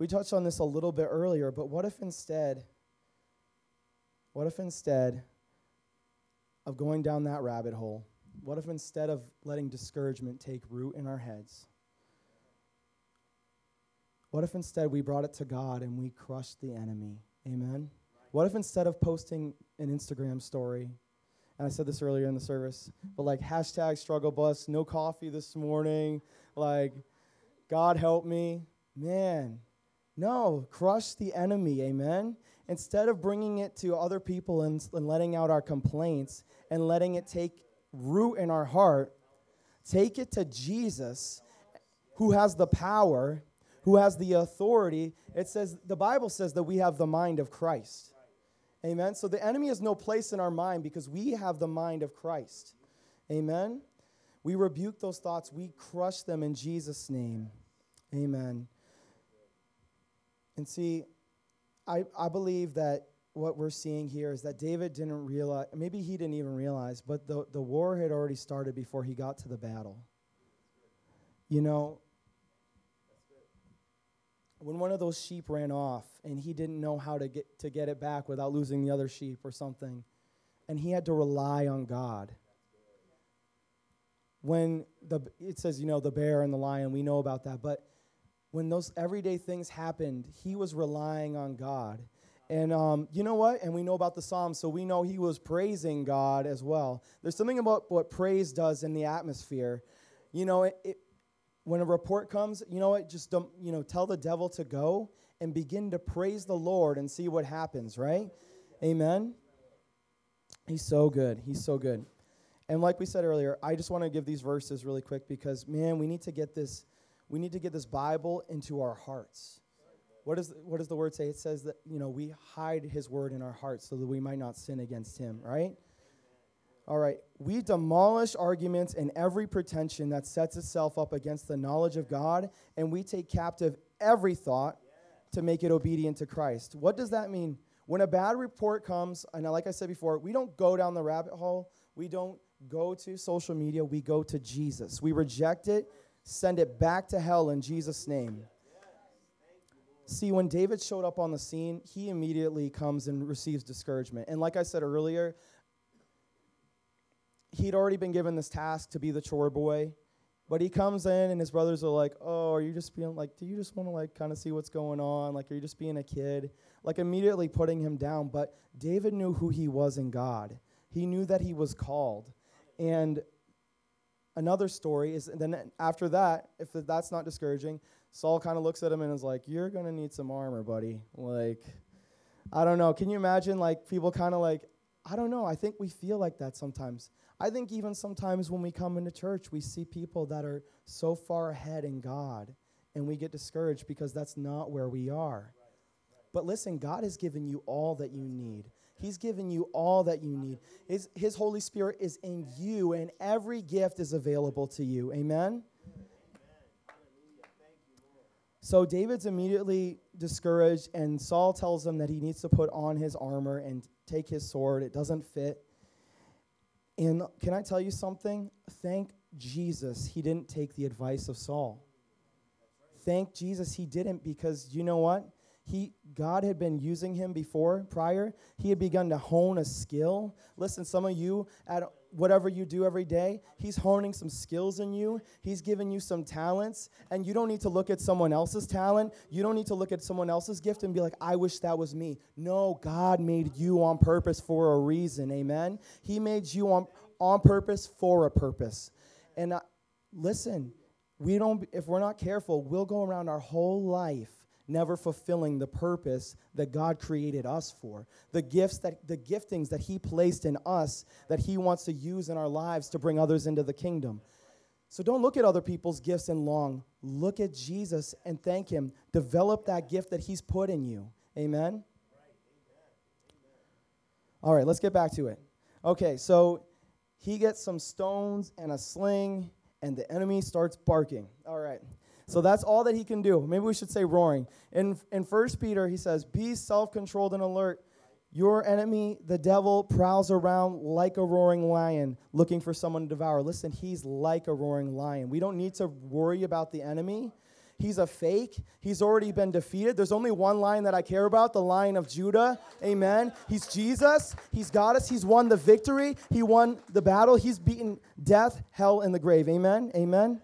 we touched on this a little bit earlier, but what if instead, what if instead of going down that rabbit hole, what if instead of letting discouragement take root in our heads, what if instead we brought it to God and we crushed the enemy? Amen. What if instead of posting an Instagram story, and I said this earlier in the service, but like hashtag struggle bus, no coffee this morning, like God help me, man, no, crush the enemy, amen. Instead of bringing it to other people and, and letting out our complaints and letting it take root in our heart, take it to Jesus who has the power, who has the authority. It says, the Bible says that we have the mind of Christ. Amen. So the enemy has no place in our mind because we have the mind of Christ. Amen. We rebuke those thoughts, we crush them in Jesus' name. Amen. And see, I, I believe that what we're seeing here is that David didn't realize, maybe he didn't even realize, but the, the war had already started before he got to the battle. You know, when one of those sheep ran off and he didn't know how to get, to get it back without losing the other sheep or something, and he had to rely on God. When the, it says, you know, the bear and the lion, we know about that, but when those everyday things happened, he was relying on God. And um, you know what? And we know about the Psalms, so we know he was praising God as well. There's something about what praise does in the atmosphere. You know, it, it, when a report comes, you know what? Just don't, you know, tell the devil to go and begin to praise the Lord and see what happens, right? Amen. He's so good. He's so good. And like we said earlier, I just want to give these verses really quick because man, we need to get this we need to get this Bible into our hearts. What, is, what does the word say? It says that, you know, we hide his word in our hearts so that we might not sin against him, right? All right. We demolish arguments and every pretension that sets itself up against the knowledge of God, and we take captive every thought to make it obedient to Christ. What does that mean? When a bad report comes, and like I said before, we don't go down the rabbit hole. We don't go to social media. We go to Jesus. We reject it, send it back to hell in Jesus' name. see, when David showed up on the scene, he immediately comes and receives discouragement. And like I said earlier, he'd already been given this task to be the chore boy. But he comes in and his brothers are like, "Oh, are you just being like, do you just want to like kind of see what's going on? Like, are you just being a kid?" Like immediately putting him down. But David knew who he was in God. He knew that he was called. And another story is then after that, if that's not discouraging, Saul kind of looks at him and is like, "You're gonna need some armor, buddy." Like, I don't know. Can you imagine like people kind of like, I don't know. I think we feel like that sometimes. I think even sometimes when we come into church, we see people that are so far ahead in God and we get discouraged because that's not where we are. But listen, God has given you all that you need. He's given you all that you need. His, his Holy Spirit is in you, and every gift is available to you. Amen? So David's immediately discouraged, and Saul tells him that he needs to put on his armor and take his sword. It doesn't fit. And can I tell you something? Thank Jesus he didn't take the advice of Saul. Thank Jesus he didn't because you know what? He God had been using him before prior. He had begun to hone a skill. Listen, some of you at whatever you do every day, he's honing some skills in you. He's giving you some talents, and you don't need to look at someone else's talent. You don't need to look at someone else's gift and be like, "I wish that was me." No, God made you on purpose for a reason. Amen. He made you on on purpose for a purpose. And uh, listen, we don't if we're not careful, we'll go around our whole life never fulfilling the purpose that God created us for. The gifts that the giftings that he placed in us that he wants to use in our lives to bring others into the kingdom. So don't look at other people's gifts and long. Look at Jesus and thank him. Develop that gift that he's put in you. Amen. All right, let's get back to it. Okay, so he gets some stones and a sling and the enemy starts barking. All right. So that's all that he can do. Maybe we should say roaring. In, in 1 Peter, he says, Be self controlled and alert. Your enemy, the devil, prowls around like a roaring lion looking for someone to devour. Listen, he's like a roaring lion. We don't need to worry about the enemy. He's a fake. He's already been defeated. There's only one lion that I care about the lion of Judah. Amen. He's Jesus. He's got us. He's won the victory. He won the battle. He's beaten death, hell, and the grave. Amen. Amen.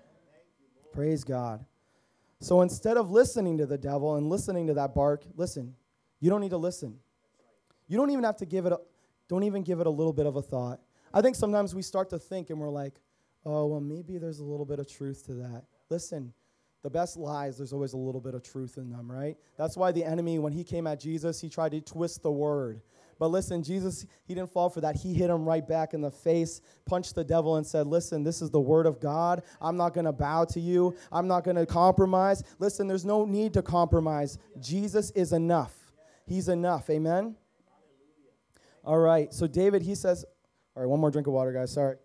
Praise God. So instead of listening to the devil and listening to that bark, listen. You don't need to listen. You don't even have to give it a, don't even give it a little bit of a thought. I think sometimes we start to think and we're like, "Oh, well maybe there's a little bit of truth to that." Listen. The best lies, there's always a little bit of truth in them, right? That's why the enemy, when he came at Jesus, he tried to twist the word. But listen, Jesus, he didn't fall for that. He hit him right back in the face, punched the devil, and said, Listen, this is the word of God. I'm not going to bow to you. I'm not going to compromise. Listen, there's no need to compromise. Jesus is enough. He's enough. Amen? All right. So, David, he says, All right, one more drink of water, guys. Sorry.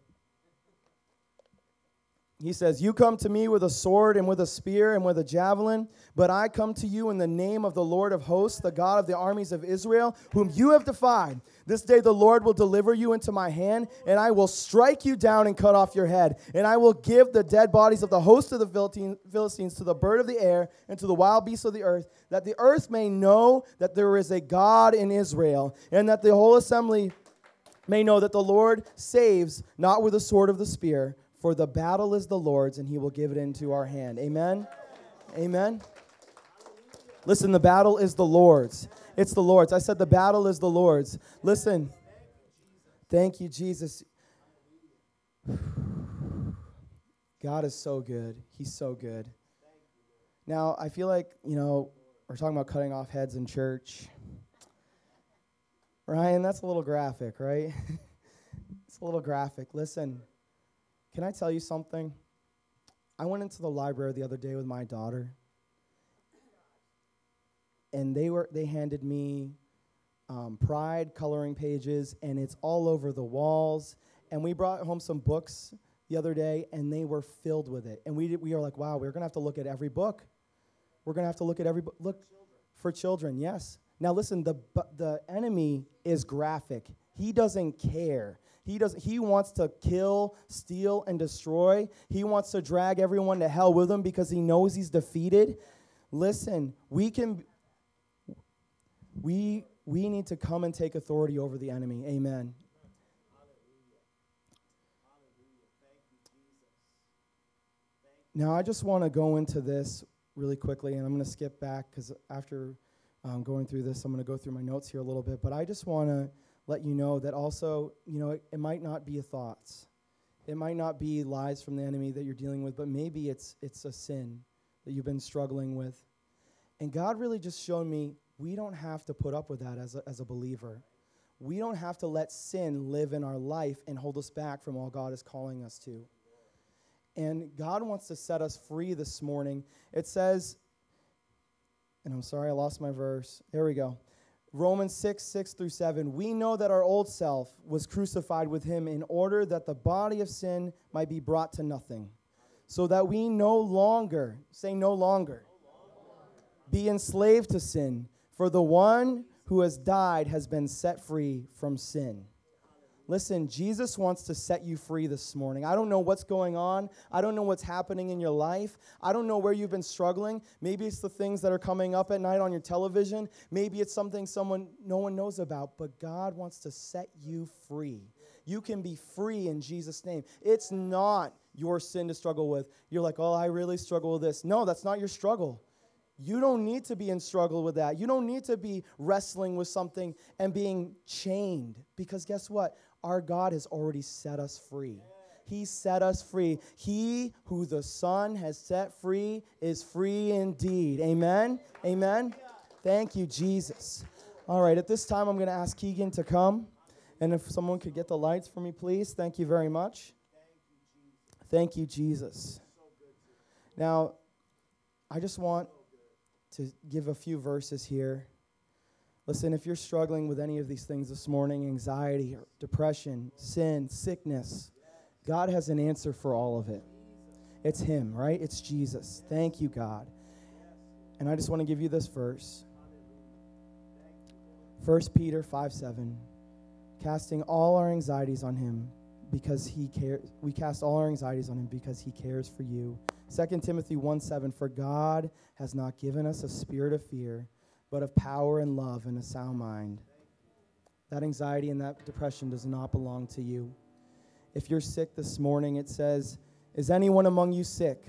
He says, You come to me with a sword and with a spear and with a javelin, but I come to you in the name of the Lord of hosts, the God of the armies of Israel, whom you have defied. This day the Lord will deliver you into my hand, and I will strike you down and cut off your head. And I will give the dead bodies of the host of the Philistines to the bird of the air and to the wild beasts of the earth, that the earth may know that there is a God in Israel, and that the whole assembly may know that the Lord saves not with the sword of the spear for the battle is the Lord's, and he will give it into our hand. Amen? Amen? Listen, the battle is the Lord's. It's the Lord's. I said the battle is the Lord's. Listen. Thank you, Jesus. God is so good. He's so good. Now, I feel like, you know, we're talking about cutting off heads in church. Ryan, that's a little graphic, right? it's a little graphic. Listen. Can I tell you something? I went into the library the other day with my daughter, and they were they handed me um, Pride coloring pages, and it's all over the walls. And we brought home some books the other day, and they were filled with it. And we did, we were like, wow, we're gonna have to look at every book. We're gonna have to look at every book. Look for children, yes. Now listen, the the enemy is graphic. He doesn't care. He does he wants to kill, steal and destroy. He wants to drag everyone to hell with him because he knows he's defeated. Listen, we can We, we need to come and take authority over the enemy. Amen. Now, I just want to go into this really quickly, and I'm going to skip back because after um, going through this, I'm going to go through my notes here a little bit. But I just want to let you know that also, you know, it, it might not be thoughts, it might not be lies from the enemy that you're dealing with, but maybe it's it's a sin that you've been struggling with. And God really just showed me we don't have to put up with that as a, as a believer. We don't have to let sin live in our life and hold us back from all God is calling us to. And God wants to set us free this morning. It says, and I'm sorry, I lost my verse. There we go. Romans 6, 6 through 7. We know that our old self was crucified with him in order that the body of sin might be brought to nothing, so that we no longer, say no longer, be enslaved to sin, for the one who has died has been set free from sin. Listen, Jesus wants to set you free this morning. I don't know what's going on. I don't know what's happening in your life. I don't know where you've been struggling. Maybe it's the things that are coming up at night on your television. Maybe it's something someone no one knows about, but God wants to set you free. You can be free in Jesus name. It's not your sin to struggle with. You're like, "Oh, I really struggle with this." No, that's not your struggle. You don't need to be in struggle with that. You don't need to be wrestling with something and being chained because guess what? Our God has already set us free. He set us free. He who the Son has set free is free indeed. Amen. Amen. Thank you, Jesus. All right, at this time, I'm going to ask Keegan to come. And if someone could get the lights for me, please. Thank you very much. Thank you, Jesus. Now, I just want to give a few verses here. Listen, if you're struggling with any of these things this morning anxiety, depression, sin, sickness God has an answer for all of it. It's Him, right? It's Jesus. Thank you, God. And I just want to give you this verse 1 Peter 5 7. Casting all our anxieties on Him because He cares. We cast all our anxieties on Him because He cares for you. 2 Timothy 1 7. For God has not given us a spirit of fear but of power and love and a sound mind. That anxiety and that depression does not belong to you. If you're sick this morning, it says, Is anyone among you sick?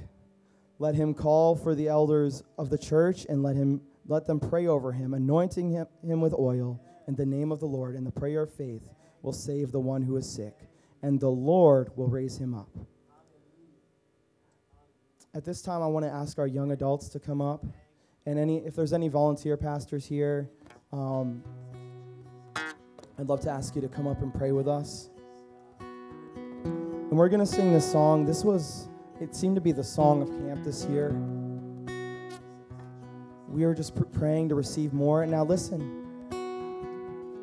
Let him call for the elders of the church and let him let them pray over him, anointing him, him with oil in the name of the Lord, and the prayer of faith will save the one who is sick, and the Lord will raise him up. At this time, I want to ask our young adults to come up. And any, if there's any volunteer pastors here, um, I'd love to ask you to come up and pray with us. And we're going to sing this song. This was, it seemed to be the song of camp this year. We were just pr- praying to receive more. And now, listen,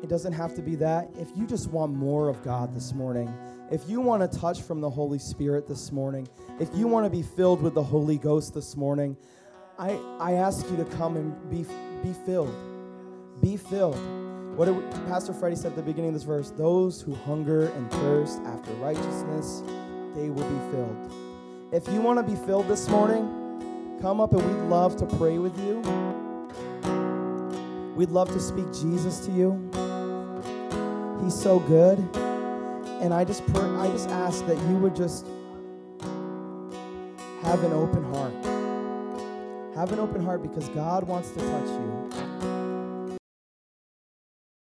it doesn't have to be that. If you just want more of God this morning, if you want to touch from the Holy Spirit this morning, if you want to be filled with the Holy Ghost this morning, I, I ask you to come and be, be filled. Be filled. What did Pastor Freddie said at the beginning of this verse? Those who hunger and thirst after righteousness, they will be filled. If you want to be filled this morning, come up and we'd love to pray with you. We'd love to speak Jesus to you. He's so good. And I just pray, I just ask that you would just have an open heart. Have an open heart because God wants to touch you.